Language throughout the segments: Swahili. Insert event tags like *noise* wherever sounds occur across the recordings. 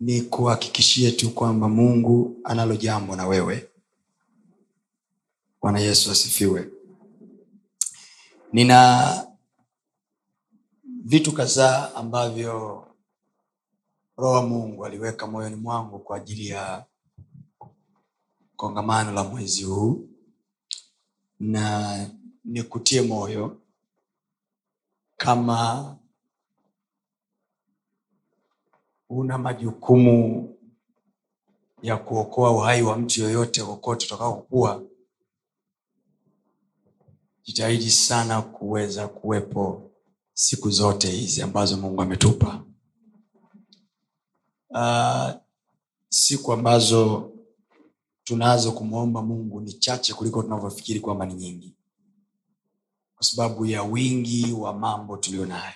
ni kuhakikishie tu kwamba mungu analo jambo na wewe. Bwana yesu asifiwe. Nina vitu kadhaa ambavyo roho wa mungu aliweka moyoni mwangu kwa ajili ya kongamano la mwezi huu na nikutie moyo kama una majukumu ya kuokoa uhai wa mtu yoyote kokote utakaokuwa. Jitahidi sana kuweza kuwepo siku zote hizi ambazo mungu ametupa. Uh, siku ambazo tunazo kumwomba mungu ni chache kuliko tunavyofikiri kwamba ni nyingi. Kwa sababu ya wingi wa mambo tulio nayo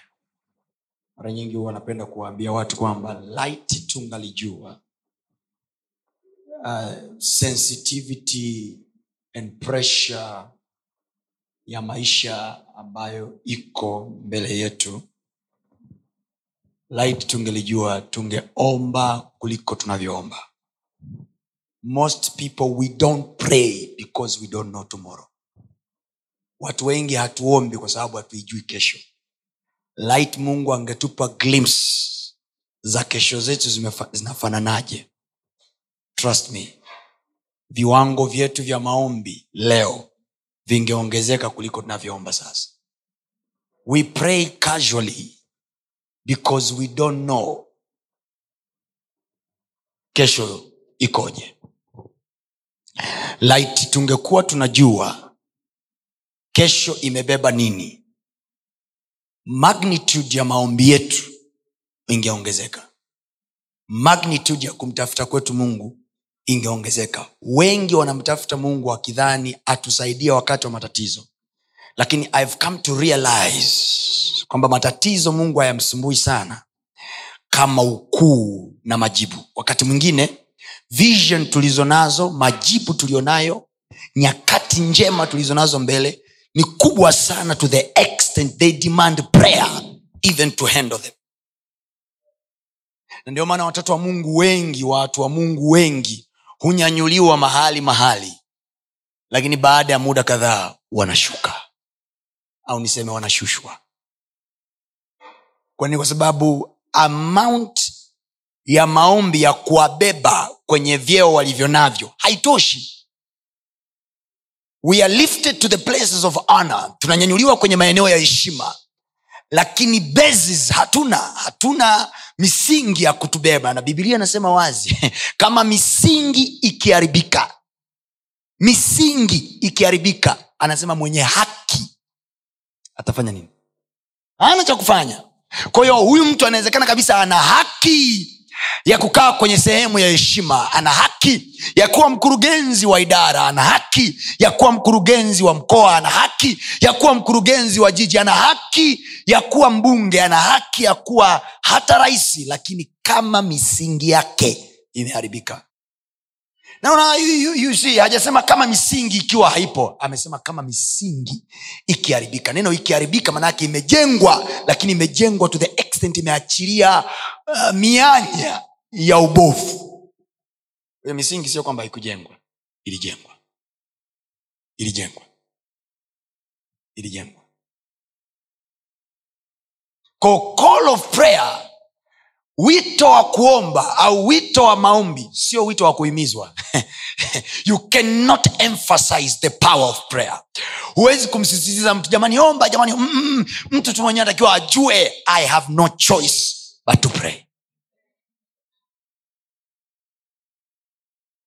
mara nyingi huwa anapenda kuwaambia watu kwamba laiti tungalijua uh, sensitivity and pressure ya maisha ambayo iko mbele yetu. Laiti tungelijua tungeomba kuliko tunavyoomba. Most people we don't pray because we don't know tomorrow. Watu wengi hatuombi kwa sababu hatuijui kesho light mungu angetupa glimpse za kesho zetu zinafananaje. Trust me viwango vyetu vya maombi leo vingeongezeka kuliko tunavyoomba sasa. We pray casually because we don't know kesho ikoje. Light tungekuwa tunajua kesho imebeba nini magnitude ya maombi yetu ingeongezeka. Magnitude ya kumtafuta kwetu mungu ingeongezeka. Wengi wanamtafuta mungu wakidhani atusaidia wakati wa matatizo. Lakini i've come to realize kwamba matatizo mungu hayamsumbui sana kama ukuu na majibu. Wakati mwingine vision tulizo nazo majibu tulionayo nyakati njema tulizo nazo mbele ni kubwa sana to the extent they demand prayer even to handle them. Na ndio maana watoto wa mungu wengi watu wa mungu wengi hunyanyuliwa mahali mahali lakini baada ya muda kadhaa wanashuka. Au niseme wanashushwa. Kwani kwa sababu amount ya maombi ya kuwabeba kwenye vyeo walivyo navyo haitoshi we are lifted to the places of honor. Tunanyanyuliwa kwenye maeneo ya heshima. Lakini basis hatuna hatuna misingi ya kutubeba. Na bibilia anasema wazi *laughs* kama misingi ikiharibika misingi ikiharibika anasema mwenye haki atafanya nini? Ana cha kufanya. Kwa hiyo huyu mtu anawezekana kabisa ana haki ya kukaa kwenye sehemu ya heshima ana haki ya kuwa mkurugenzi wa idara ana haki ya kuwa mkurugenzi wa mkoa ana haki ya kuwa mkurugenzi wa jiji ana haki ya kuwa mbunge ana haki ya kuwa hata rahisi lakini kama misingi yake imeharibika naona hajasema kama misingi ikiwa haipo. Amesema kama misingi ikiharibika. Neno ikiharibika maanaake imejengwa lakini imejengwa to the extent imeachilia uh, mianya ya ubovu. Hiyo misingi sio kwamba haikujengwa. Ilijengwa. Ilijengwa. Ilijengwa. Call of prayer wito wa kuomba au wito wa maombi sio wito wa kuhimizwa. *laughs* You cannot emphasize the power of prayer. Huwezi kumsisitiza mtu jamani omba jamani mm, mm, mtu tu mwenyewe atakiwa ajue i have no choice but to pray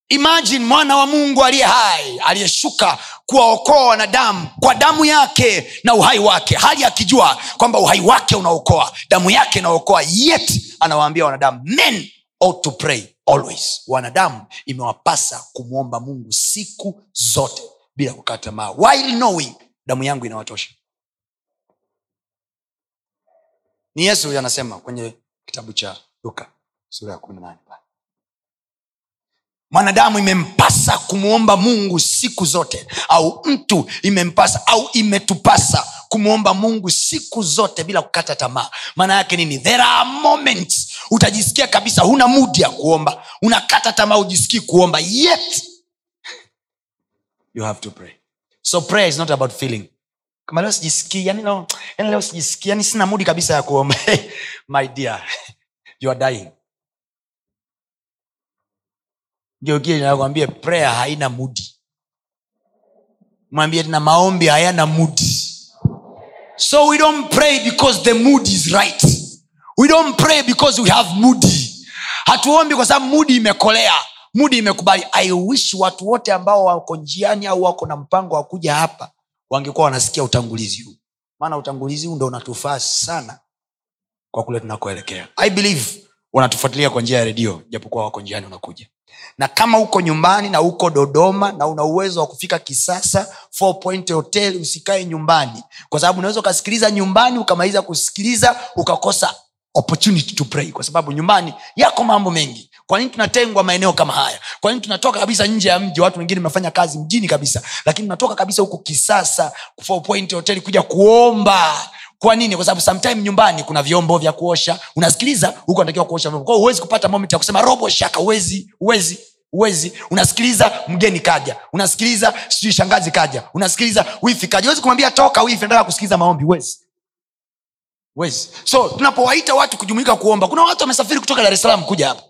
imagine mwana wa mungu aliye hai aliyeshuka kuwaokoa wanadamu kwa damu yake na uhai wake. Hali akijua kwamba uhai wake unaokoa damu yake inaokoa yet anawaambia wanadamu men ought to pray always. Wanadamu imewapasa kumwomba mungu siku zote bila kukata tamaa while knowing damu yangu inawatosha. Ni yesu anasema kwenye kitabu cha luka sura ya kumi na nane pale mwanadamu imempasa kumwomba mungu siku zote au mtu imempasa au imetupasa kumwomba mungu siku zote bila kukata tamaa. Maana yake nini? There are moments utajisikia kabisa huna mudi ya kuomba. Unakata tamaa ujisikii kuomba yet you have to pray. So prayer is not about feeling. Kama leo sijisikii yani leo, sijisikii yani sina mudi kabisa ya kuomba. *laughs* My dear *laughs* you are dying geukie nakwambie prayer haina mudi mwambie tena maombi hayana mudi so we don't pray because the mood is right. We don't pray because we have mudi hatuombi kwa sababu mudi imekolea. Mudi imekubali. I wish watu wote ambao wako njiani au wako na mpango wa kuja hapa wangekuwa wanasikia utangulizi huu. Maana utangulizi huu ndo unatufaa sana kwa kule tunakoelekea. I believe wanatufuatilia kwa njia ya redio japokuwa wako njiani unakuja na kama uko nyumbani na uko dodoma na una uwezo wa kufika kisasa Four Point hotel usikae nyumbani. Kwa sababu unaweza ukasikiliza nyumbani ukamaliza kusikiliza ukakosa opportunity to pray. Kwa sababu nyumbani yako mambo mengi. Kwa nini tunatengwa maeneo kama haya? Kwa nini tunatoka kabisa nje ya mji watu wengine mnafanya kazi mjini kabisa. Lakini tunatoka kabisa huku kisasa Point hotel kuja kuomba kwa nini? Kwa sababu sometime nyumbani kuna vyombo vya kuosha. Unasikiliza huku anatakiwa kuosha vyombo. Kwao huwezi kupata moment ya kusema robo shaka uwezi uwezi uwezi unasikiliza mgeni kaja. Unasikiliza sijui shangazi kaja. Unasikiliza wifi kaja. Uwezi kumwambia toka wifi nataka kusikiliza maombi. Uwezi uwezi so tunapowaita watu kujumuika kuomba kuna watu wamesafiri kutoka dar es salaam kuja hapa.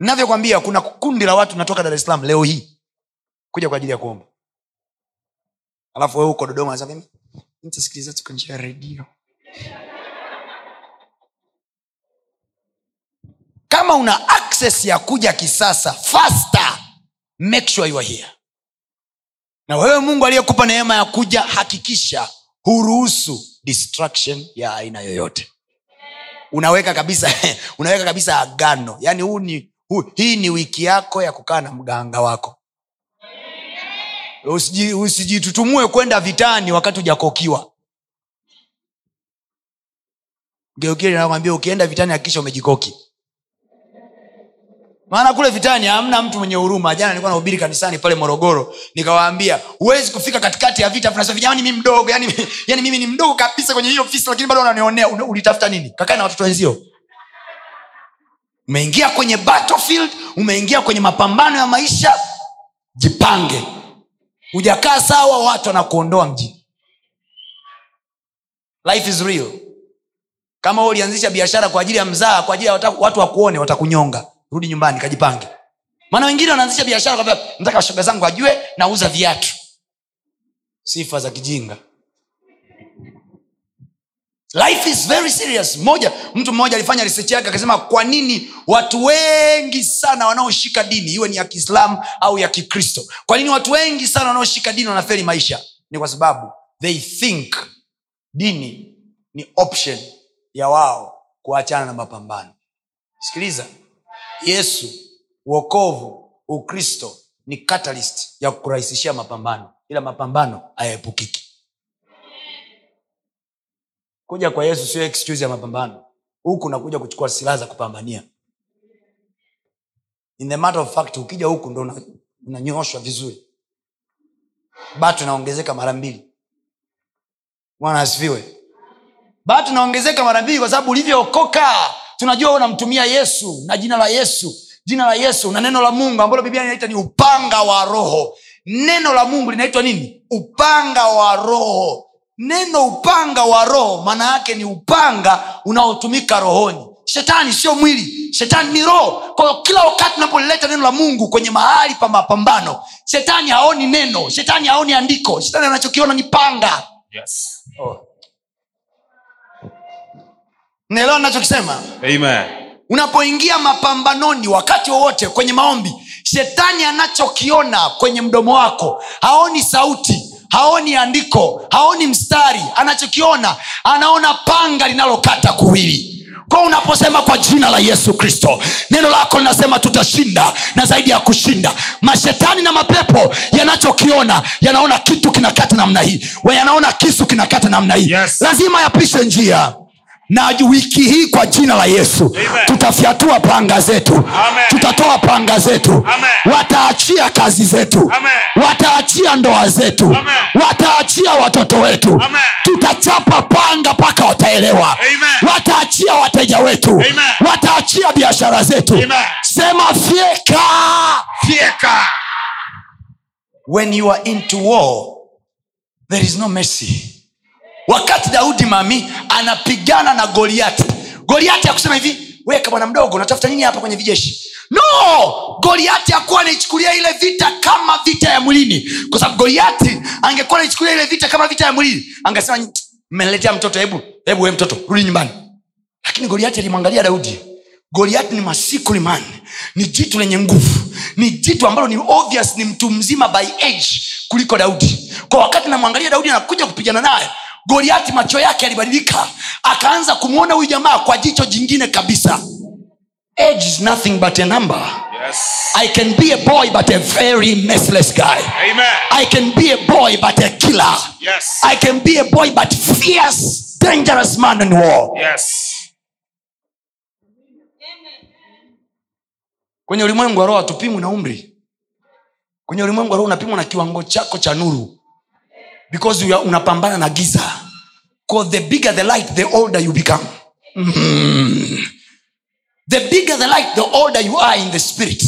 Navyokwambia kuna kundi la watu natoka dar es salaam leo hii kuja kwa ajili ya kuomba. Alafu wewe uko dodoma unasema, "Mimi nitasikiliza tu njia redio. Kama una access ya kuja kisasa faster make sure you are here. Na wewe mungu aliyekupa neema ya kuja hakikisha huruhusu distraction ya aina yoyote. Unaweka kabisa *laughs* unaweka kabisa agano. Yaani huu ni hii ni wiki yako ya kukaa na mganga wako usijitutumue kwenda vitani wakati ujakokiwa nakwambia ukienda vitani hakikisha umejikoki. Maana kule vitani hamna mtu mwenye huruma. Jana nilikuwa nahubiri kanisani pale morogoro nikawaambia huwezi kufika katikati ya vita. Tunasema mi mdogo. Yani, *laughs* yani mimi ni mdogo kabisa kwenye hiyo ofisi lakini bado unanionea ulitafuta nini? Kakae na watoto wenzio. Umeingia kwenye battlefield umeingia kwenye mapambano ya maisha. Jipange hujakaa sawa watu wanakuondoa mjini. Life is real. Kama ulianzisha biashara kwa ajili ya mzaa kwa ajili ya watu wakuone watakunyonga. Rudi nyumbani kajipange. Maana wengine wanaanzisha biashara nataka shoga zangu ajue nauza viatu. Sifa za kijinga life is very serious. Moja mtu mmoja alifanya research yake akasema kwa nini watu wengi sana wanaoshika dini iwe ni ya kiislamu au ya kikristo kwa nini watu wengi sana wanaoshika dini wanaferi maisha? Ni kwa sababu they think dini ni option ya wao kuachana na mapambano. Sikiliza yesu uokovu ukristo ni catalyst ya kurahisishia mapambano ila mapambano hayaepukiki kuja kwa yesu sio excuse ya mapambano. Huku nakuja kuchukua silaha za kupambania. In the matter of fact ukija huku ndo una- vizuri. Batu naongezeka mara mbili. Bwana asifiwe. Bado naongezeka mara mbili kwa sababu ulivyookoka. Tunajua unamtumia yesu na jina la yesu. Jina la yesu na neno la mungu ambalo biblia inaita ni upanga wa roho. Neno la mungu linaitwa nini? Upanga wa roho neno upanga wa roho maana yake ni upanga unaotumika rohoni. Shetani sio mwili shetani ni roho. Kwao kila wakati unapolileta neno la mungu kwenye mahali pa mapambano shetani haoni neno shetani haoni andiko shetani anachokiona ni panga. Yes. oh. naelewa nachokisema unapoingia mapambanoni wakati wowote kwenye maombi shetani anachokiona kwenye mdomo wako haoni sauti haoni andiko haoni mstari. Anachokiona anaona panga linalokata kuwili. Kwa unaposema kwa jina la yesu kristo neno lako linasema tutashinda na zaidi ya kushinda. Mashetani na mapepo yanachokiona yanaona kitu kinakata namna hii. Yanaona kisu kinakata namna hii. Yes. lazima yapishe njia na wiki hii kwa jina la yesu Amen. tutafyatua panga zetu Amen. tutatoa panga zetu Amen. wataachia kazi zetu Amen. wataachia ndoa zetu Amen. wataachia watoto wetu Amen. tutachapa panga mpaka wataelewa Amen. wataachia wateja wetu Amen. wataachia biashara zetu Amen. sema fyeka fyeka when you are into war there is no mercy wakati daudi mami anapigana na goliati goliati akusema hivi weka bwana mdogo unatafuta nini hapa kwenye vijeshi? No! Goliati akuwa anaichukulia ile vita kama vita ya mwilini. Kwa sababu goliati angekuwa anaichukulia ile vita kama vita ya mwilini angesema "Tsk, mmeniletea mtoto hebu hebu we mtoto rudi nyumbani. Lakini goliati alimwangalia daudi. Goliati ni masikuli man ni jitu lenye nguvu ni jitu ambalo ni obvious ni mtu mzima by age kuliko daudi. Kwa wakati namwangalia daudi anakuja kupigana naye goliati macho yake yalibadilika akaanza kumwona huyu jamaa kwa jicho jingine kabisa age is nothing but a number Yes. i can be a boy but a very merciless guy Amen. i can be a boy but a killer Yes. i can be a boy but fierce dangerous man in war Yes. kwenye ulimwengu wa roho hatupimwi na umri kwenye ulimwengu wa roho unapimwa na kiwango chako cha nuru because you are- unapambana na giza. Because the bigger the light the older you become. Mm. the bigger the light the older you are in the spirit.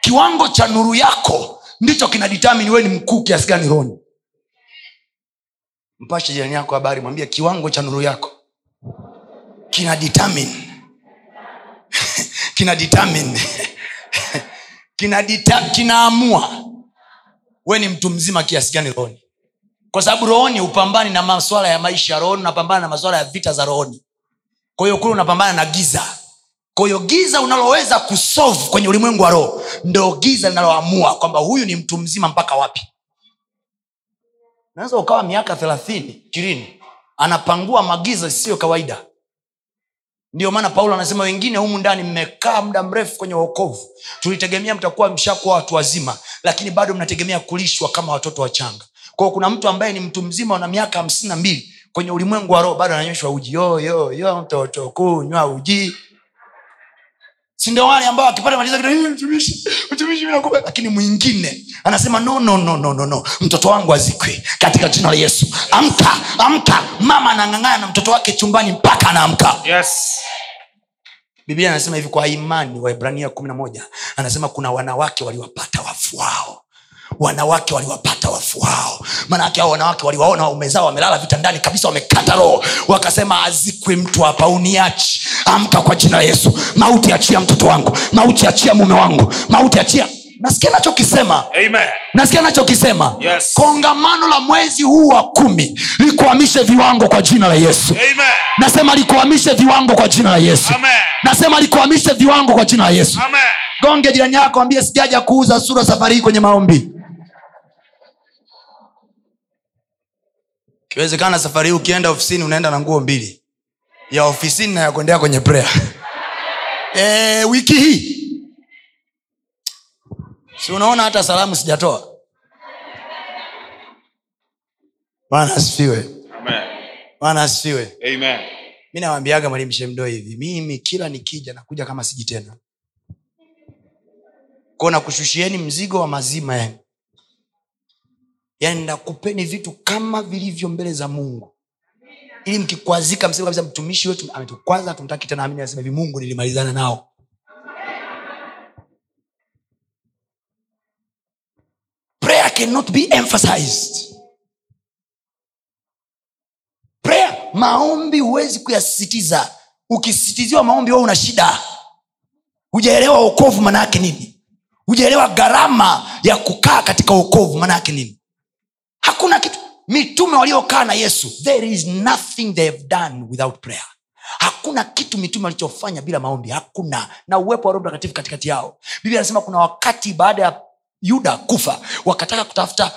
Kiwango cha nuru yako ndicho kina determine wewe ni mkuu kiasi gani roni mpashe jirani yako habari mwambie kiwango cha nuru yako kina determine. *laughs* Kina determine. *laughs* Kina dita, kinaamua we ni mtu mzima kiasi gani rohoni kwa sababu rohoni upambani na maswala ya maisha rohoni unapambana na maswala ya vita za rohoni. Kwa hiyo kule unapambana na giza. Kwa giza unaloweza kusolve kwenye ulimwengu wa roho ndo giza linaloamua kwamba huyu ni mtu mzima mpaka wapi. Naweza ukawa miaka thelathini ishirini anapangua magiza isiyo kawaida. Ndio maana paulo anasema wengine humu ndani mmekaa muda mrefu kwenye uokovu tulitegemea mtakuwa mshakuwa watu wazima lakini bado mnategemea kulishwa kama watoto wachanga kwao kuna mtu ambaye ni mtu mzima na miaka hamsini na mbili kwenye ulimwengu wa roho bado ananyweshwa uji. Yo yo yo mtoto kunywa uji. Sindo wale ambao akipata kidogo, "Eh, mtumishi mtumishi nakupa." lakini mwingine anasema no no no no no no. Mtoto wangu azikwi katika jina la yesu. Amka amka. Mama anang'ang'ana na mtoto wake chumbani mpaka anaamka. Yes. biblia anasema hivi kwa imani waibrania kumi na moja anasema kuna wanawake waliwapata wafu wao wanawake waliwapata wafu wao maanake hao wanawake waliwaona waume zao wamelala vitandani kabisa wamekata roho. Wakasema azikwe mtu hapa uniachi. Amka kwa jina la yesu. Mauti achia mtoto wangu. Mauti achia mume wangu. Mauti achia. Nasikia nachokisema nasikia nachokisema Yes. kongamano la mwezi huu wa kumi likuamishe viwango kwa jina la yesu. Amen. nasema likuamishe viwango kwa jina la yesu. Amen. nasema likuamishe viwango kwa jina la yesu. Amen. gonge jirani yako ambie sijaja kuuza sura safari hii kwenye maombi ikiwezekana safari hii ukienda ofisini unaenda na nguo mbili. Ya ofisini na ya kuendea kwenye prea e, wiki hii. Si unaona hata salamu sijatoa? Bwana asifiwe. Amen. bwana asifiwe. Mi nawambiaga mwalimu shemdo hivi mimi kila nikija nakuja kama siji tena. Ko nakushushieni mzigo wa mazima yani yani nakupeni vitu kama vilivyo mbele za mungu. Ili mkikwazika mseme kabisa mtumishi wetu ametukwaza tumtaki tena amini anasema hivi mungu nilimalizana nao. Prayer cannot be emphasized. Prayer maombi huwezi kuyasisitiza. Ukisisitiziwa maombi wao una shida. Hujaelewa uokovu maana yake nini? Hujaelewa gharama ya kukaa katika uokovu maana yake nini hakuna kitu. Mitume waliokaa na yesu there is nothing they have done without prayer. Hakuna kitu mitume walichofanya bila maombi. Hakuna. Na uwepo wa roho mtakatifu katikati yao. Biblia anasema kuna wakati baada ya yuda kufa wakataka kutafuta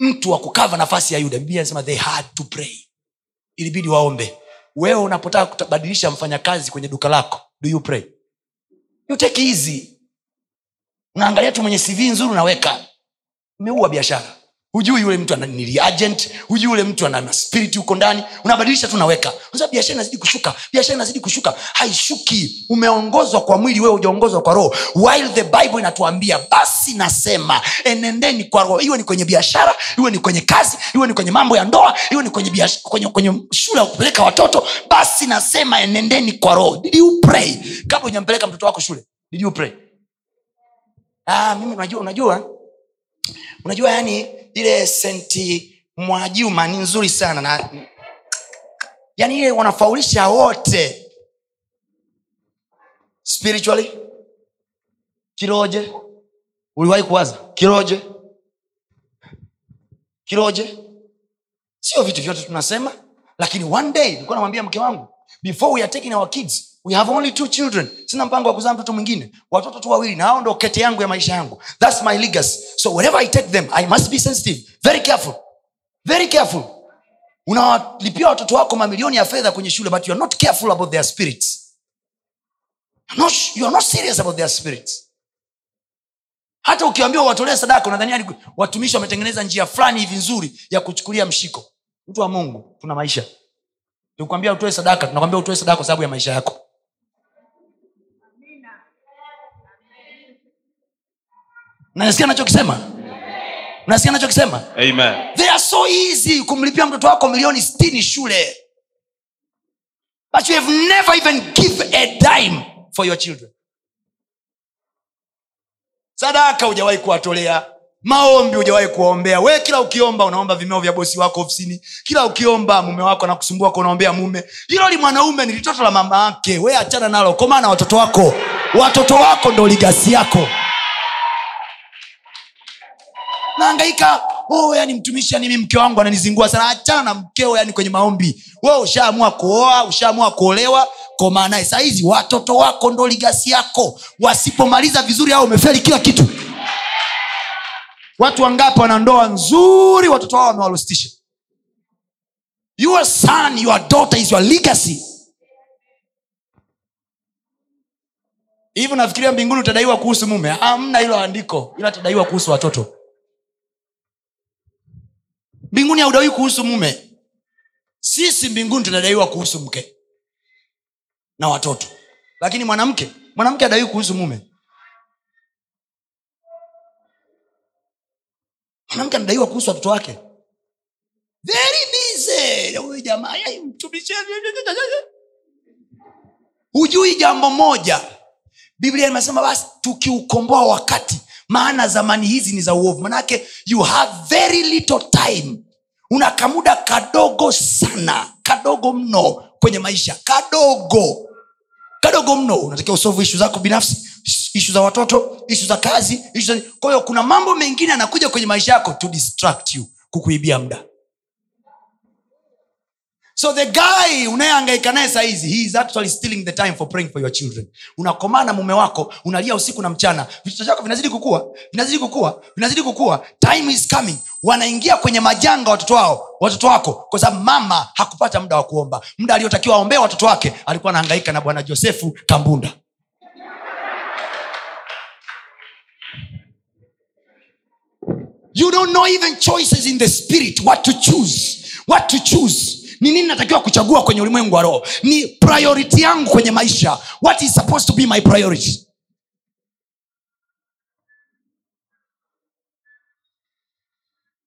mtu wa kukava nafasi ya yuda. Biblia anasema they had to pray. Ilibidi waombe. Wewe unapotaka kubadilisha mfanyakazi kwenye duka lako do you pray? You take easy. Unaangalia tu mwenye cv nzuri unaweka. Umeua biashara hujui yule mtu ana agent hujui yule mtu ana spirit huko ndani. Unabadilisha tu naweka biashara inazidi kushuka biashara inazidi kushuka. Haishuki. Umeongozwa kwa mwili wewe hujaongozwa kwa roho. While the bible inatuambia basi nasema enendeni kwa roho. Iwe ni kwenye biashara iwe ni kwenye kazi iwe ni kwenye mambo ya ndoa iwe ni kwenye, biash- kwenye, kwenye shule ya kupeleka watoto basi nasema enendeni kwa roho. Did you pray? Kabla hujampeleka mtoto wako shule did you pray? Ah, mimi unajua unajua. Unajua yani ile senti mwajuma ni nzuri sana na yani ile wanafaulisha wote. Spiritually? Kiroje? Uliwahi kuwaza? Kiroje? Kiroje? Sio vitu vyote tunasema lakini one day nilikuwa namwambia mke wangu before we are taking our kids we have only two children. Sina mpango wa kuzaa mtoto mwingine. Watoto tu wawili na hao ndo kete yangu ya maisha yangu. Thats my legacy. So wherever i take them i must be sensitive. Very careful. Very careful. Unawalipia watoto wako mamilioni ya fedha kwenye shule but you are not careful about their spirits. Not, you are not serious about their spirits. Hata ukiambiwa watolee sadaka unadhania watumishi wametengeneza njia fulani hivi nzuri ya kuchukulia mshiko. Mtu wa mungu tuna maisha. Tukwambia utoe sadaka tunakwambia utoe sadaka kwa sababu ya maisha yako nasikia nachokisema nasikia nachokisema they are so easy kumlipia mtoto wako milioni stini shule. But you have never even give a dime for your children. Sadaka hujawahi kuwatolea. Maombi hujawahi kuwaombea. We kila ukiomba unaomba vimeo vya bosi wako ofisini. Kila ukiomba mume wako anakusumbua unaombea mume. Hilo li mwanaume ni litoto la mama yake. We achana nalo komana watoto wako watoto wako ndo ligasi yako naangaika oh, yani mtumishi yani mi mke wangu ananizingua sana. Achana na mkeo yani kwenye maombi. We ushaamua kuoa ushaamua kuolewa komaa naye sahizi watoto wako ndo ligasi yako. Wasipomaliza vizuri au umefeli kila kitu. Watu wangapi wana ndoa nzuri watoto wao wamewalostisha your son your daughter is your legacy. Hivi unafikiria mbinguni utadaiwa kuhusu mume? Hamna hilo andiko. Ila utadaiwa kuhusu watoto mbinguni haudaiwi kuhusu mume. Sisi mbinguni tunadaiwa kuhusu mke na watoto. Lakini mwanamke mwanamke adaiwi kuhusu mume. Mwanamke anadaiwa kuhusu watoto wake. Hujui jambo moja. Biblia imesema basi tukiukomboa wakati maana zamani hizi ni za uovu. Manake you have very little time. Una kamuda kadogo sana kadogo mno kwenye maisha. Kadogo. Kadogo mno. Unatakiwa usovu ishu zako binafsi ishu za watoto ishu za kazi ishu kwa hiyo kuna mambo mengine anakuja kwenye maisha yako to distract you kukuibia muda so the guy unayeangaika naye sahizi he is actually stealing the time for praying for your children. Unakomaa na mume wako unalia usiku na mchana. Vitoto vyako vinazidi kukua vinazidi kukua vinazidi kukua. Time is coming. Wanaingia kwenye majanga watoto wao watoto wako kwa sababu mama hakupata muda wa kuomba. Muda aliotakiwa aombee watoto wake alikuwa anahangaika na bwana josefu kambunda. You don't know even choices in the spirit what to choose what to choose ni nini natakiwa kuchagua kwenye ulimwengu wa roho? Ni priority yangu kwenye maisha. What is supposed to be my priority?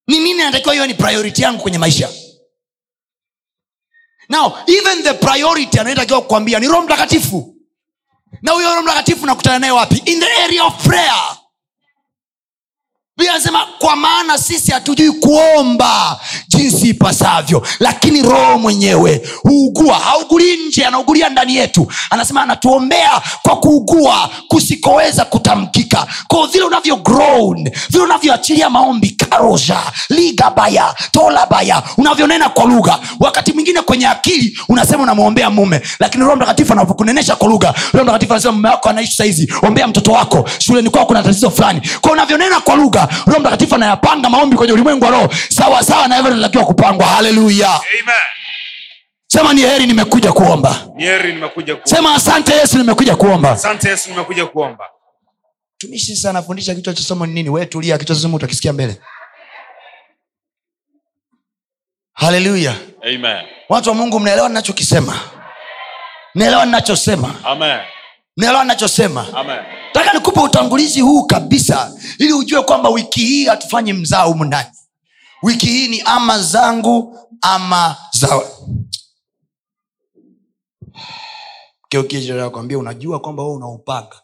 Ni nini natakiwa hiyo ni priority yangu kwenye maisha? Now even the priority anayetakiwa kukwambia ni roho mtakatifu. Na huyo roho mtakatifu nakutana naye wapi? In the area of prayer biblia kwa maana sisi hatujui kuomba jinsi ipasavyo lakini roho mwenyewe huugua. Haugulii nje anaugulia ndani yetu. Anasema anatuombea kwa kuugua kusikoweza kutamkika. Ko vile unavyo groan vile unavyoachilia maombi karoja ligabaya tolabaya unavyonena kwa lugha. Wakati mwingine kwenye akili unasema unamwombea mume lakini roho mtakatifu anapokunenesha kwa lugha. Mtakatifu anasema mume wako anaishi saizi ombea mtoto wako shuleni kwao kuna tatizo fulani. Kwa unavyonena kwa lugha roho mtakatifu anayapanga maombi kwenye ulimwengu wa roho sawa sawa na hivyo inatakiwa kupangwa. Haleluya. Sema ni heri nimekuja kuomba. Sema asante yesu nimekuja kuomba. Asante yesu nimekuja kuomba. Tumishi sasa anafundisha kichwa cha somo ni nini? Wee tulia kichwa cha somo utakisikia mbele. Haleluya. Watu wa mungu mnaelewa ninachokisema? Naelewa ninachosema? Amen mnaelewa nachosema taka nikupe utangulizi huu kabisa ili ujue kwamba wiki hii hatufanyi mzaa humu ndani. Wiki hii ni ama zangu ama za kwambia unajua kwamba we unaupanga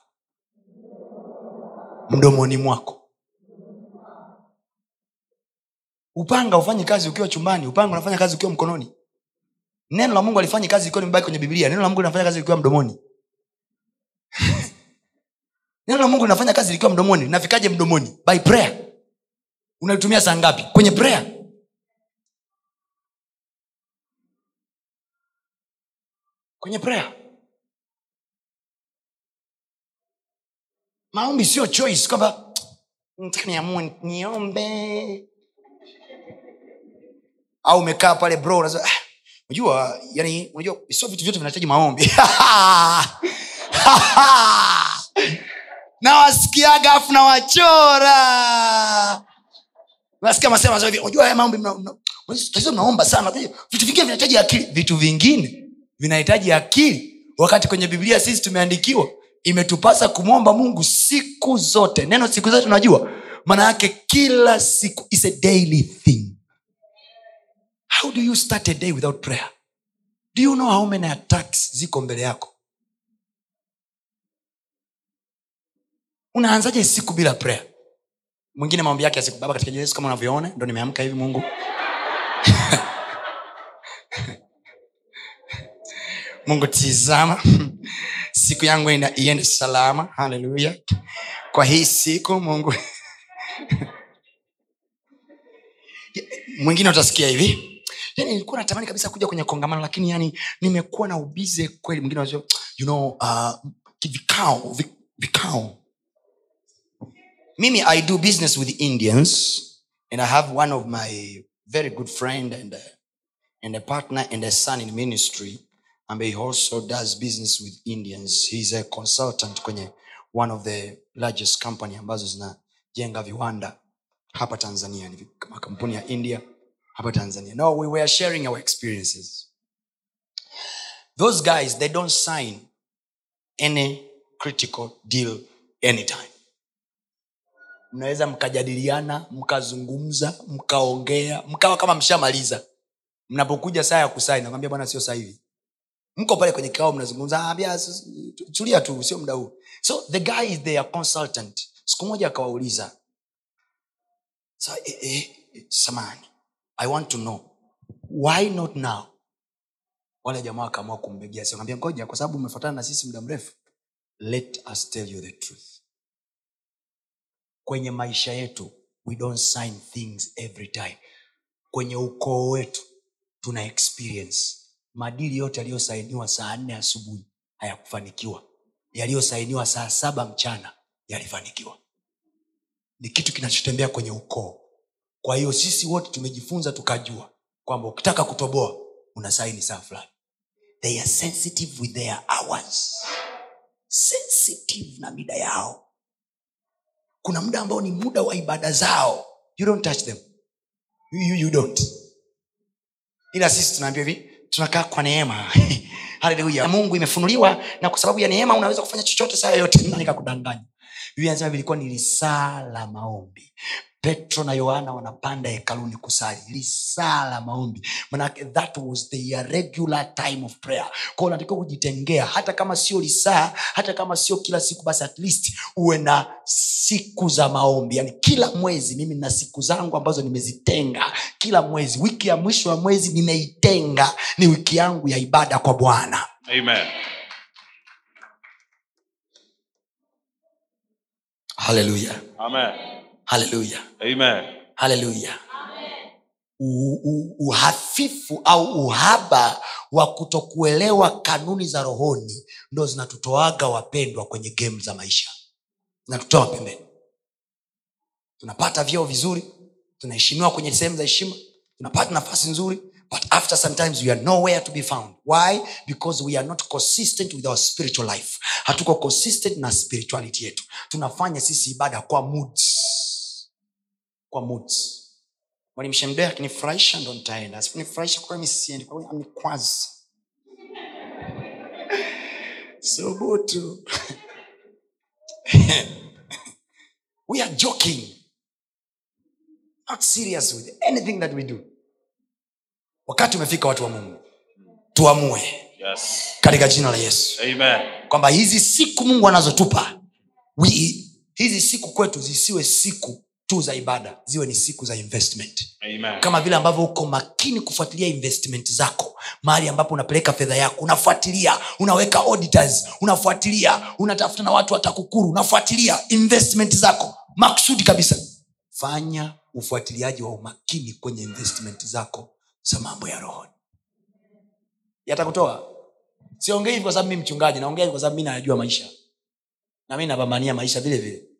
mdomoni mwako. Upanga ufanyi kazi ukiwa chumbani upanga unafanya kazi ukiwa mkononi. Neno la mungu alifanyi kazi ikiwa nimebaki kwenye biblia neno la mungu linafanya kazi likiwa mdomoni *laughs* neno la mungu linafanya kazi likiwa mdomoni. Linafikaje mdomoni? By prayer. Unalitumia saa ngapi? Kwenye prayer. Kwenye prayer. Maombi sio choice kwamba nataka niombe. Au umekaa pale bro "Ah, unajua yani unajua sio vitu vyote vinahitaji maombi *laughs* *laughs* nawasikiaga afu nawachora. Nasikia sana. Vitu vingine vinahitaji akili. Vitu vingine vinahitaji akili. Wakati kwenye biblia sisi tumeandikiwa imetupasa kumwomba mungu siku zote. Neno siku zote unajua? Maana yake kila siku is a daily thing. How do you start a day without prayer? Do you know how many attacks ziko mbele yako unaanzaje siku bila prayer? Mwingine maombi yake ya siku baba katika yesu kama unavyoona ndo nimeamka hivi mungu. *laughs* Mungu tizama. *laughs* Siku yangu iende salama. Haleluya kwa hii siku mungu. *laughs* Mwingine utasikia hivi. Yani nilikuwa natamani kabisa kuja kwenye kongamano lakini yani nimekuwa na ubize kweli. Mwingine you know uh, vikao vikao mimi i do business with indians and i have one of my very good friend and, uh, and a partner and a son in ministry and he also does business with indians. He's a consultant kwenye one of the largest company ambazo zinajenga viwanda hapa tanzania. Ni makampuni ya india hapa tanzania. No we were sharing our experiences. Those guys they don't sign any critical deal anytime mnaweza mkajadiliana mkazungumza mkaongea mkawa kama mshamaliza. Mnapokuja saa ya kusaini nakwambia bwana sio sahivi mko pale kwenye kikao mnazungumza "Ah, bia, s- s- tulia tu sio mda huu. So the guy is their consultant. Siku moja akawauliza so, eh, eh, samani i want to know why not now? Wale jamaa wakaamua kumbegea siambia ngoja kwa sababu umefuatana na sisi muda mrefu let us tell you the truth kwenye maisha yetu we don't sign things every time. Kwenye ukoo wetu tuna experience. Madili yote yaliyosainiwa saa nne asubuhi hayakufanikiwa. Yaliyosainiwa saa saba mchana yalifanikiwa. Ni kitu kinachotembea kwenye ukoo. Kwa hiyo sisi wote tumejifunza tukajua kwamba ukitaka kutoboa una saini saa fulani. They are sensitive with their hours. Sensitive na mida yao kuna muda ambao ni muda wa ibada zao. You don't touch them. You, you, you don't. Ila sisi tunaambia hivi tunakaa kwa neema. *laughs* Haleluya mungu imefunuliwa na kwa sababu ya neema unaweza kufanya chochote saa yoyote. Nani kakudanganya? Biblia vilikuwa ni lisaa la maombi petro na yohana wanapanda hekaluni kusali. Lisaa la maombi. Manake that was the regular time of prayer. Kwao unatakiwa kujitengea. Hata kama sio lisaa hata kama sio kila siku basi at least uwe na siku za maombi. Yani kila mwezi mimi na siku zangu ambazo nimezitenga. Kila mwezi wiki ya mwisho wa mwezi nimeitenga. Ni wiki yangu ya ibada kwa bwana. Amen. Haleluya amen haleluya haleluya uhafifu au uhaba wa kutokuelewa kanuni za rohoni ndo zinatutoaga wapendwa kwenye gemu za maisha. Zinatutoa pembeni. Tunapata vyeo vizuri tunaheshimiwa kwenye sehemu za heshima tunapata nafasi nzuri but after sometimes we are nowhere to be found. Why? Because we are not consistent with our spiritual life. Hatuko consistent na spirituality yetu. Tunafanya sisi ibada kwa moods kwa moods mwalimu shemdee akinifurahisha ndo nitaenda. Asiponifurahisha kwa mimi siendi kwa amnikwazi. *laughs* Subutu *laughs* we are joking. Not serious with anything that we do. Wakati umefika watu wa mungu tuamue. Yes. katika jina la yesu. Kwamba hizi siku mungu anazotupa we- hizi siku kwetu zisiwe siku tu za ibada ziwe ni siku za investment. Amen. kama vile ambavyo uko makini kufuatilia investment zako mahali ambapo unapeleka fedha yako unafuatilia unaweka auditors unafuatilia unatafuta na watu watakukuru unafuatilia investment zako maksudi kabisa. Fanya ufuatiliaji wa umakini kwenye investment zako za mambo ya rohoni. Yatakutoa. Siongei hivi kwa sababu mi mchungaji naongea hivi kwa sababu mi nayajua maisha. Na mi napambania maisha vile vile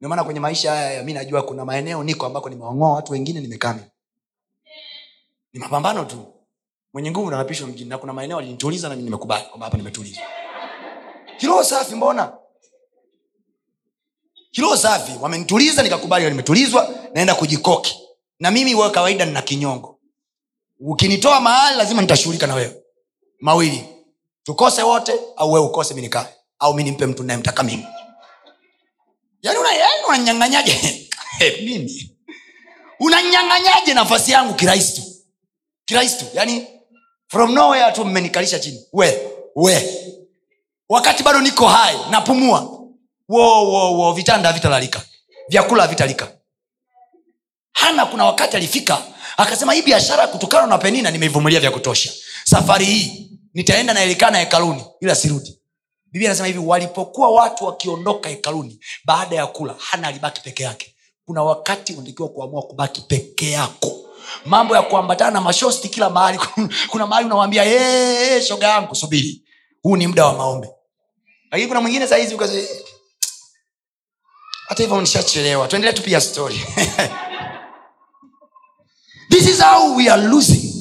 ndio maana kwenye maisha haya mi najua kuna maeneo niko ambako nimewangoa watu wengine nimekaa ni mapambano tu. Mwenye nguvu nanapishwa mjini na kuna maeneo alinituliza nami nimekubali kwamba hapa nimetulizwa kiroho safi mbona? Kiroho safi. Wamenituliza nikakubali nimetulizwa naenda kujikoki. Na mimi wa kawaida nina kinyongo. Ukinitoa mahali lazima nitashughulika na wewe. Mawili. Tukose wote au wewe ukose minikae au mi nimpe mtu nayemtaka mimi yaani yaani unanyang'anyaje? *laughs* Mimi. Unanyang'anyaje nafasi yangu kirahisi tu? Kirahisi tu. Yaani from nowhere tu mmenikalisha chini. We we. Wakati bado niko hai napumua. Wo wo wo vitanda havitalalika. Vyakula havitalika hana kuna wakati alifika akasema hii biashara kutokana na penina nimeivumilia vya kutosha. Safari hii nitaenda naelekana hekaluni ila sirudi biblia anasema hivi walipokuwa watu wakiondoka hekaluni baada ya kula hana alibaki peke yake. Kuna wakati unatakiwa kuamua kubaki peke yako. Mambo ya kuambatana na mashosti kila mahali *laughs* kuna mahali unawambia "Eh, eh, shoga yangu subiri. Huu ni muda wa maombi. Lakini kuna mwingine sahizi hata hivyo nishachelewa. Tuendelee tupia story. *laughs* This is how we are losing.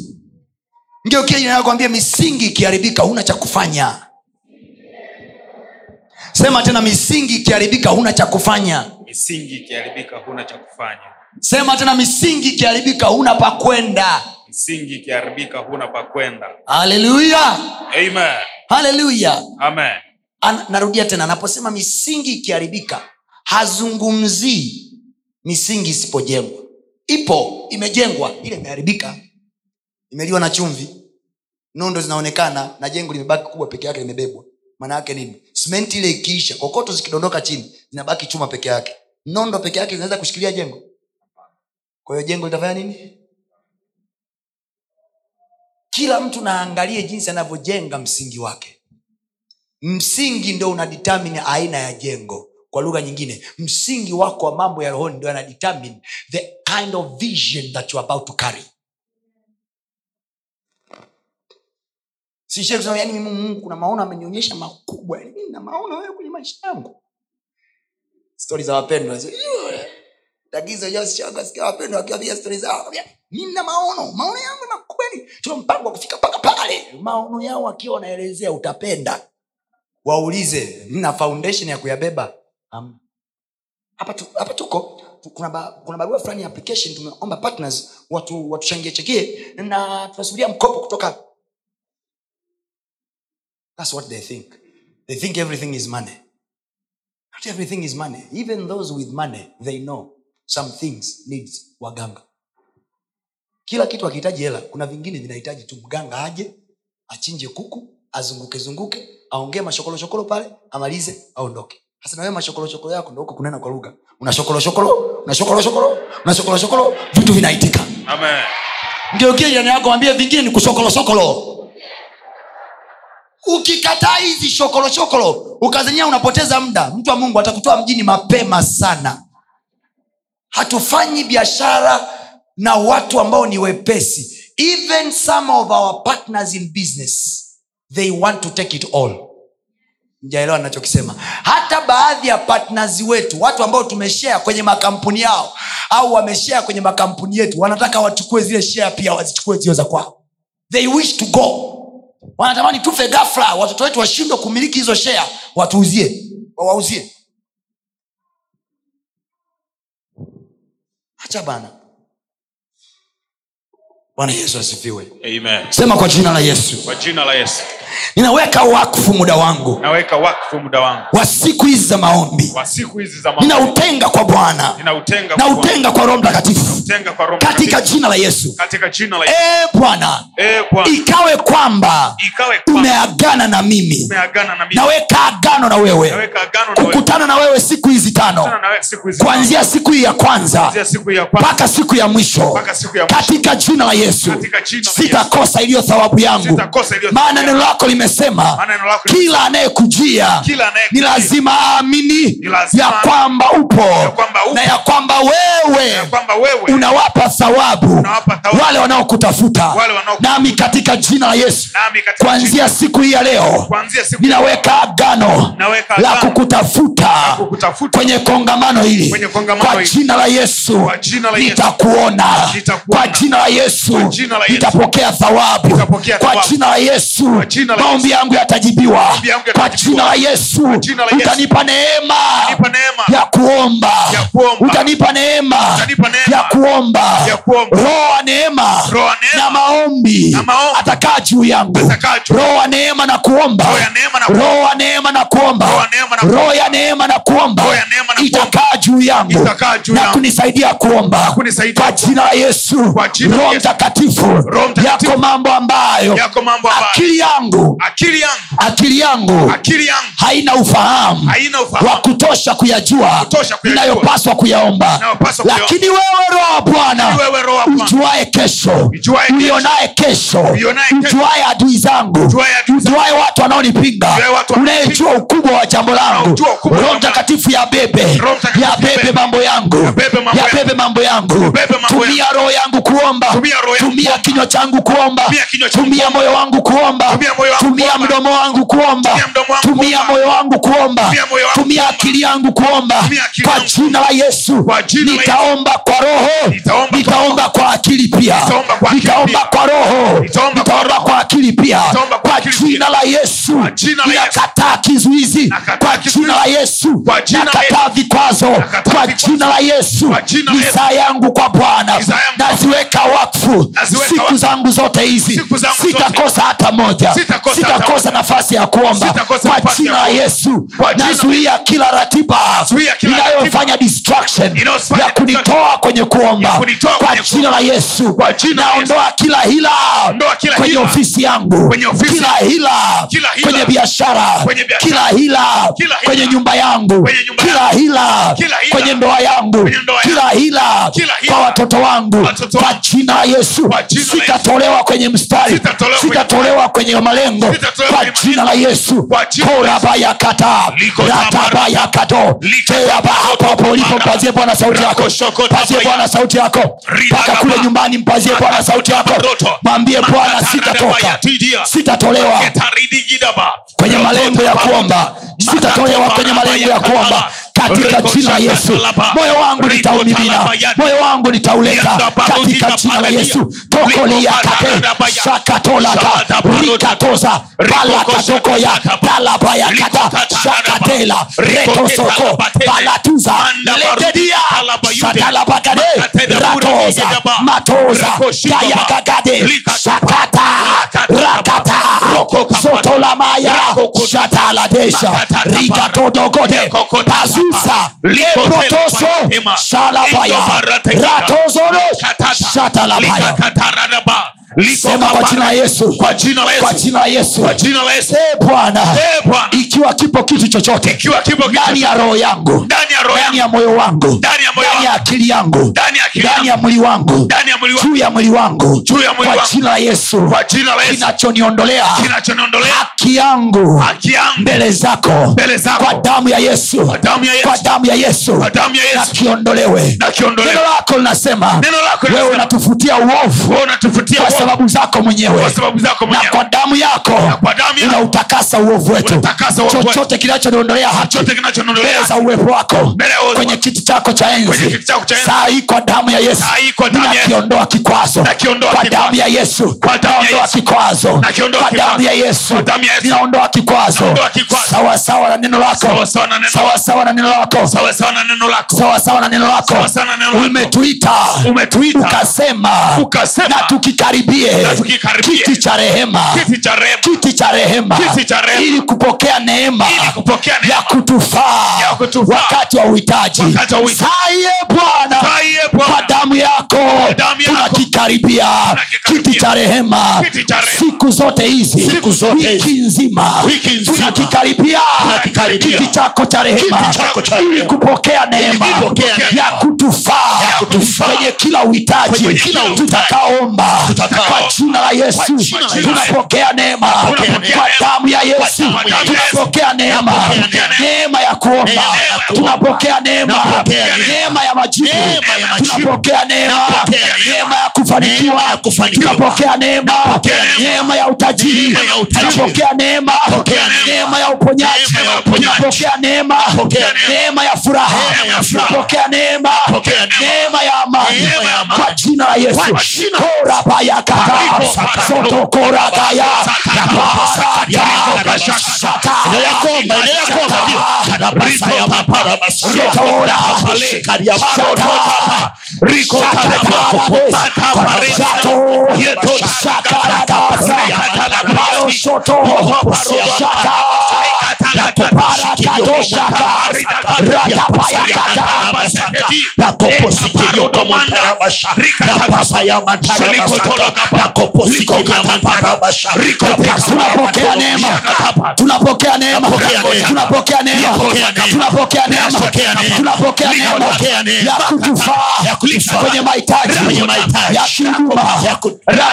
Ngeukiakwambia misingi ikiharibika huna cha kufanya sema tena misingi ikiharibika huna cha kufanya. Misingi ikiharibika huna cha kufanya. Sema tena misingi ikiharibika huna pa kwenda. Misingi ikiharibika huna pa kwenda. Haleluya. Narudia tena anaposema misingi ikiharibika hazungumzii misingi isipojengwa. Ipo imejengwa ile imeharibika. Imeliwa na chumvi nondo zinaonekana na jengo limebaki kubwa peke yake limebebwa. Maana yake nini simenti ile ikiisha kokoto zikidondoka chini zinabaki chuma peke yake. Nondo peke yake zinaweza kushikilia jengo. Kwa hiyo jengo litafanya nini? Kila mtu naangalie jinsi anavyojenga msingi wake. Msingi ndo unadetermine aina ya jengo. Kwa lugha nyingine msingi wako wa mambo ya rohoni ndo anadetermine the kind of vision that you about to carry sishie kusema yani mimi mungu kuna maono amenionyesha makubwa. Yani mimi na maono wewe kwenye maisha yangu. Stori za wapendwa. Tagizoasikia wapendwa wakiwambia stori zao mimi na maono. Maono yangu makubwa ni tuna mpango kufika mpaka pale. Maono yao wakiwa wanaelezea utapenda. Waulize mna foundation ya kuyabeba? Um, hapa tu, hapa tuko kuna, ba, kuna barua fulani application tumeomba partners watu watuchangie changie na tunasubiria mkopo kutoka That's what they think. They think everything is money. Not everything is money. Even those with money, they know some things needs waganga. Kila kitu akihitaji hela, kuna vingine vinahitaji tu mganga aje, achinje kuku, azunguke zunguke, aongee mashokolo shokolo pale, amalize, aondoke. Sasa na wewe mashokolo shokolo yako ndio huko kunena kwa lugha. Una shokolo shokolo, una shokolo shokolo, una shokolo shokolo, vitu vinaitika. Amen. Ndio kile jirani yako mwambie vingine ni kushokolo shokolo ukikataa hizi shokolo shokolo ukazenia unapoteza muda. Mtu wa mungu atakutoa mjini mapema sana. Hatufanyi biashara na watu ambao ni wepesi. Even some of our partners in business they want to take it all. Mjaelewa nachokisema hata baadhi ya partners wetu watu ambao tumeshea kwenye makampuni yao au wameshea kwenye makampuni yetu wanataka wachukue zile share pia wazichukue zio za kwao. They wish to go wanatamani tufe gafla watoto wetu washindwe kumiliki hizo shea watuuzie wawauzie. Hacha bana. Bwana yesu asifiwe. Amen. sema kwa jina la yesu. Kwa jina la yesu ninaweka wakfu muda wangu. Naweka wakfu muda wangu. Wa siku hizi za maombi. Ninautenga kwa bwana. Kwa nautenga kwa roho mtakatifu. Katika jina la yesu. Katika jina la Yesu. e bwana Eh, ikawe kwamba umeagana na mimi. Umeagana na mimi. Naweka agano na wewe. Kukutana na wewe siku hizi tano. Kuanzia siku hii ya kwanza mpaka siku ya mwisho. katika jina la yesu. Katika jina la Yesu. sitakosa iliyo thawabu yangu. Maana neno lako Maana neno lako limesema Kila anayekujia. ni lazima aamini ya kwamba upo na ya kwamba wewe unawapa thawabu wale wanaokutafuta. Nami katika jina la yesu. Kuanzia siku hii ya leo ninaweka agano la kukutafuta kwenye kongamano hili. Kwa jina la yesu nitakuona. Kwa jina la yesu nitapokea thawabu. Kwa jina la yesu maombi yangu yatajibiwa. Kwa jina la yesu utanipa neema ya kuomba. Utanipa neema ya kuomba. roho wa neema na maombi atakaa juu yangu. roho wa neema na kuomba. Roho wa neema na kuomba. Roho ya neema na kuomba. itakaa juu yangu na kunisaidia kuomba. Kwa jina la yesu. Roho mtakatifu yako mambo ambayo. akili yangu akili yangu. Akili yangu akili yangu. haina ufahamu haina wa ufahamu kutosha kuyajua kutosha kuyajua. inayopaswa kuyaomba. Lakini wewe roho wa bwana ujuae kesho. uionaye kesho. Ujuae adui zangu. Ujuae watu wanaonipinga. Unayejua ukubwa wa jambo langu. Roho mtakatifu ya bebe ya bebe yabebe. mambo yangu. Yabebe mambo ya yangu. bebe mambo yangu. Tumia roho yangu kuomba. Tumia kinywa changu kuomba. Tumia moyo wangu kuomba Tumia mdomo wangu kuomba. Tumia moyo wangu kuomba. Tumia akili yangu kuomba. Kwa jina la yesu. Nitaomba kwa roho. Nitaomba kwa akili pia. Nitaomba kwa roho. Nitaomba kwa akili pia. Kwa jina la yesu. Ninakataa kizuizi. Kwa jina la yesu. Nakataa vikwazo. Kwa jina la yesu. Ni nisaa yangu kwa bwana. Naziweka wakfu. Siku zangu zote hizi. Sitakosa hata moja Sitakosa sitakosa nafasi ya kuomba. Sitakosa kwa jina ya la yesu nazuia kila ratiba inayofanya distraction ya kunitoa kwenye kuomba. Kwa jina la yesu naondoa kila hila kwenye ofisi yangu. kila hila kwenye biashara. kila hila kwenye nyumba yangu. kila hila kwenye ndoa yangu. kila hila kwa watoto wangu. kwa jina la yesu sitatolewa kwenye mstari. Sitatolewa kwenye sitatolewa Sitatolewa kwa jina la yesu. Korabayakata ratabayakato Liko hapo hapo ulipo mpazie bwana sauti yako. mpazie bwana sauti yako. Mpaka kule nyumbani mpazie bwana sauti yako. mwambie bwana sitatoka. sitatolewa. Kwenye malengo ya kuomba. Sitatolewa kwenye malengo ya kuomba katika jina la yesu. moyo wangu nitaumimina. moyo wangu nitauleta. Katika jina la yesu. tokoliakate sakatolaka rikatoza balakatokoya talabayakata sakatela retosoko balatuza letedia shatalabakade ratoza matoza. Gayakagade sakata rakata. Sotolamaya shataladesha rikatodogode bazusa leprotoso shalabaya ratozoro shatalabaya. Sema kwa jina yesu. Kwa jina Yesu. Yesu. Eh, bwana ikiwa kipo kitu chochote ndani ya roho yangu ndani ya moyo wangu Ndani ya akili yangu. Ndani ya mwili wangu. Juu ya mwili wangu. Kwa jina la yesu. Kinachoniondolea. Haki yangu. Mbele zako. Kwa damu ya yesu. Kwa damu ya Yesu. na kiondolewe neno lako linasema wewe unatufutia uovu kwa sababu zako mwenyewe. kwa na kwa damu yako unautakasa uovu wetu. Chochote kinachoniondolea haki mbele za uwepo wako kwenye kiti chako cha enzi saa kwa damu ya yesu. Saa hii kwa damu ya Yesu. nakiondoa kikwazo. Kwa damu ya yesu. Naondoa kikwazo. Kwa damu ya yesu. Ninaondoa kikwazo. Sawasawa sawa sawa na neno lako. Sawa sawa na neno lako. Sawa sawa na neno lako. Umetuita. Ukasema. Na tukikaribie. Kiti cha rehema. Kiti cha rehema. Ili kupokea neema ya kutufaa wakati wa uhitaji. Saiye bwana kwa damu yako tunakikaribia kiti cha rehema. Siku zote hizi wiki nzima. Tunakikaribia. Kiti chako cha rehema. Ili kupokea neema ya kutufaa. Kwenye kila uhitaji. Tutakaomba. Kwa jina la yesu. Tunapokea neema. Kwa damu ya yesu. Tunapokea neema. Neema. ya kuomba. Tunapokea neema. Tunapokea neema. Ya majibu. Tunapokea Tunapokea neema. neema ya kufanikiwa tunapokea neema neema. neema ya utajiri. Neema ya utajiri. tunapokea neema. Neema. ya uponyaji. Tunapokea neema. Neema. ya furaha. Tunapokea neema. Neema. ya amani. Kwa jina la yesu. Kwa jina. korabayakata Shaka Shaka Shaka Shaka Shaka Shaka ndio. Tunapokea neema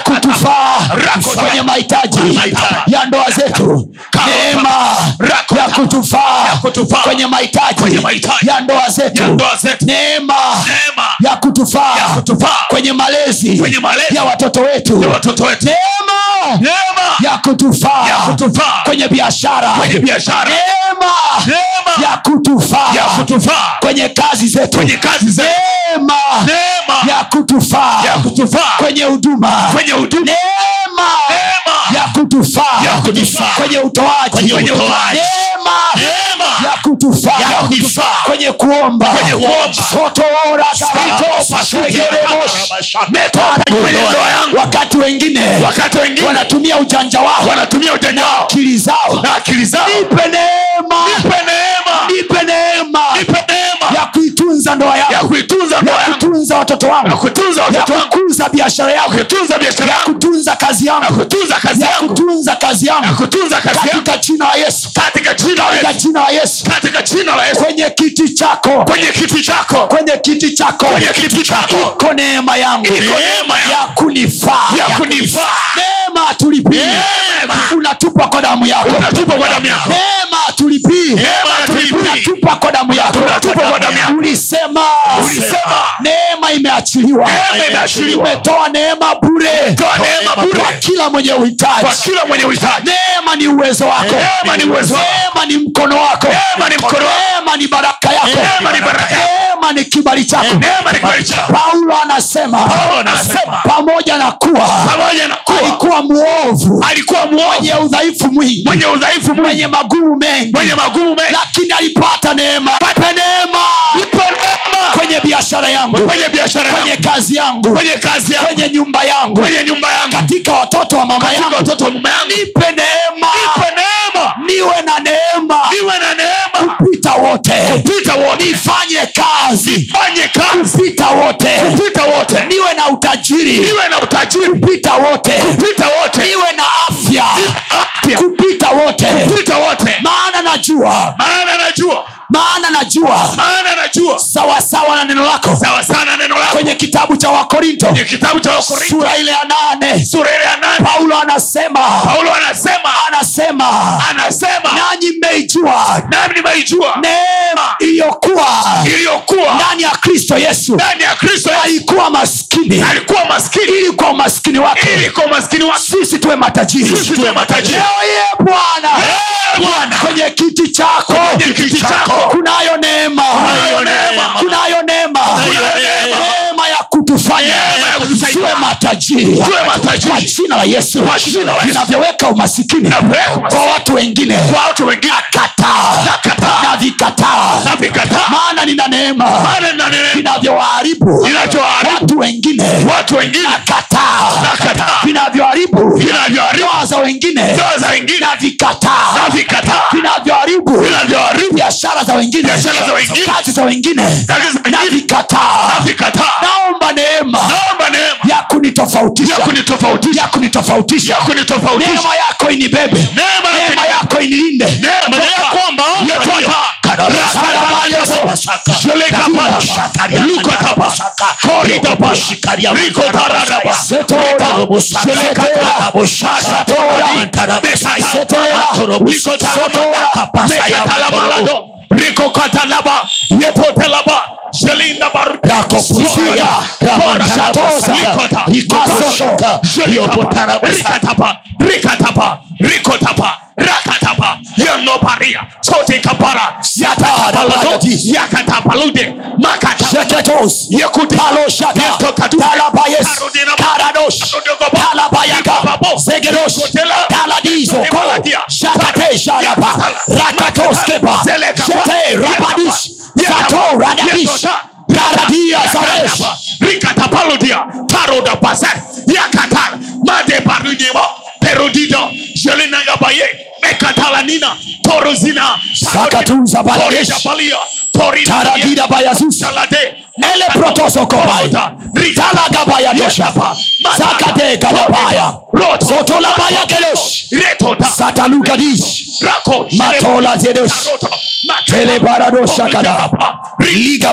kutufaa kwenye mahitaji ya ndoa zetu kutufaa kwenye mahitaji ya ndoa zetu. Neema ya kutufaa kwenye malezi ya watoto wetu. Neema ya kutufaa kwenye biashara. Neema ya kutufaa kwenye kazi zetu. Neema ya kutufaa kwenye huduma. Neema Neema. ya kutufaa ya kutufaa. kwenye utoaji Neema. Ya kutufaa. kwenye kuomba. Wakati wengine wanatumia ujanja wao. Akili zao. Akili zao. Nipe neema. Nipe neema kuitunza ndoa ya yangu kuitunza ndoa ya yangu kutunza watoto ya wangu kutunza ya watoto wangu. kutunza biashara ya yangu kutunza biashara ya yangu kutunza kazi ya kazi ya yangu kutunza kazi ya yangu kutunza kazi yangu katika jina la yesu kwenye kiti chako kwenye kiti chako. iko neema yangu ya kunifaa neema tulipii Neema. unatupa kwa damu yako neema tulipii kwa damu imeachiliwa. Neema umetoa neema bure. Kwa kila mwenye uhitaji. Kwa kila mwenye uhitaji. Neema ni uwezo wako. Neema ni mkono wako. Ni baraka yako. Neema ni baraka yako. Neema ni kibali chako. Neema ni kibali chako. Paulo anasema pamoja na kuwa alikuwa mwovu mwenye udhaifu mwingi mwenye magumu mengi lakini alipata neema kwenye biashara yangu kwenye biashara kwenye yangu kazi yangu kwenye kazi yangu kwenye nyumba yangu kwenye nyumba yangu katika watoto wa mama yangu. nipe nipe neema. niwe na neema. Niwe na neema kupita wote. Kupita wote. Nifanye kazi. Fanye kazi. Kupita wote. Kupita wote. Niwe na utajiri. Niwe na utajiri. Kupita wote. Kupita wote. Niwe na afya. Afya. Kupita wote. Kupita wote. Maana najua. Maana najua maana najua. Maana najua. Sawasawa na neno lako. Sawa sana neno lako. Kwenye kitabu cha wakorinto. Kitabu cha wakorinto. Sura ile ya nane. Sura ile ya nane. Paulo anasema. Paulo anasema. Anasema. Anasema. Nanyi mmeijua nami nimeijua neema iliyokuwa. Iliyokuwa. Ndani ya kristo yesu. Ndani ya kristo alikuwa maskini. Alikuwa maskini. Ili kwa umaskini wake. Ili kwa umaskini wake. Sisi tuwe matajiri. Sisi tuwe matajiri. leo ye bwana. Hey! Bwana. Kwenye kiti chako. Kwenye kiti chako. kunayo neema. Kunayo matajiri. Kwa jina la yesu. Vinavyoweka umasikini. Kwa watu wengine. Kwa watu wengine. Kataa Nakataa. na vikataa maana nina neema. Vinavyoharibu. Watu wengine. Nakataa. Vinavyoharibu. Ndoa za wengine. Ndoa za wengine. Na vikataa vinavyoharibu. Vinavyoharibu. Biashara za wengine. Za wengine. kazi za wengine. Na vikataa naomba neema kunitofautisha. Ya kunitofautisha. Neema yako inibebe. Neema yako inilinde. Ya kwamba rikokatalaba yepotelaba zelinda rikatapa rikatapa rikotapa rakatapa yanoparia sotekapara yakatapalude makata. Sheketos, Yekuti. Paloshata, Yekokatu. Talabayes, Karudogoba. Talabayaka, Yekotela. Taladizo. Shakate, Shalapa, Rakatoskeba. Shete, Rabadish. Sato, Radabish, Yekota. Karadia, Zaresh, rikatapaludia taroda pasar yakatar made parudimo perudido jelinagabaye mekatalanina torozina Sakatuza Taradida Bayazus, Ele protosokobaya Talagabaya Doshapa, Zakate Galabaya, Sotolabaya Gelosh, Retota, Matola Zedosh, Telebarado Shakada, Liga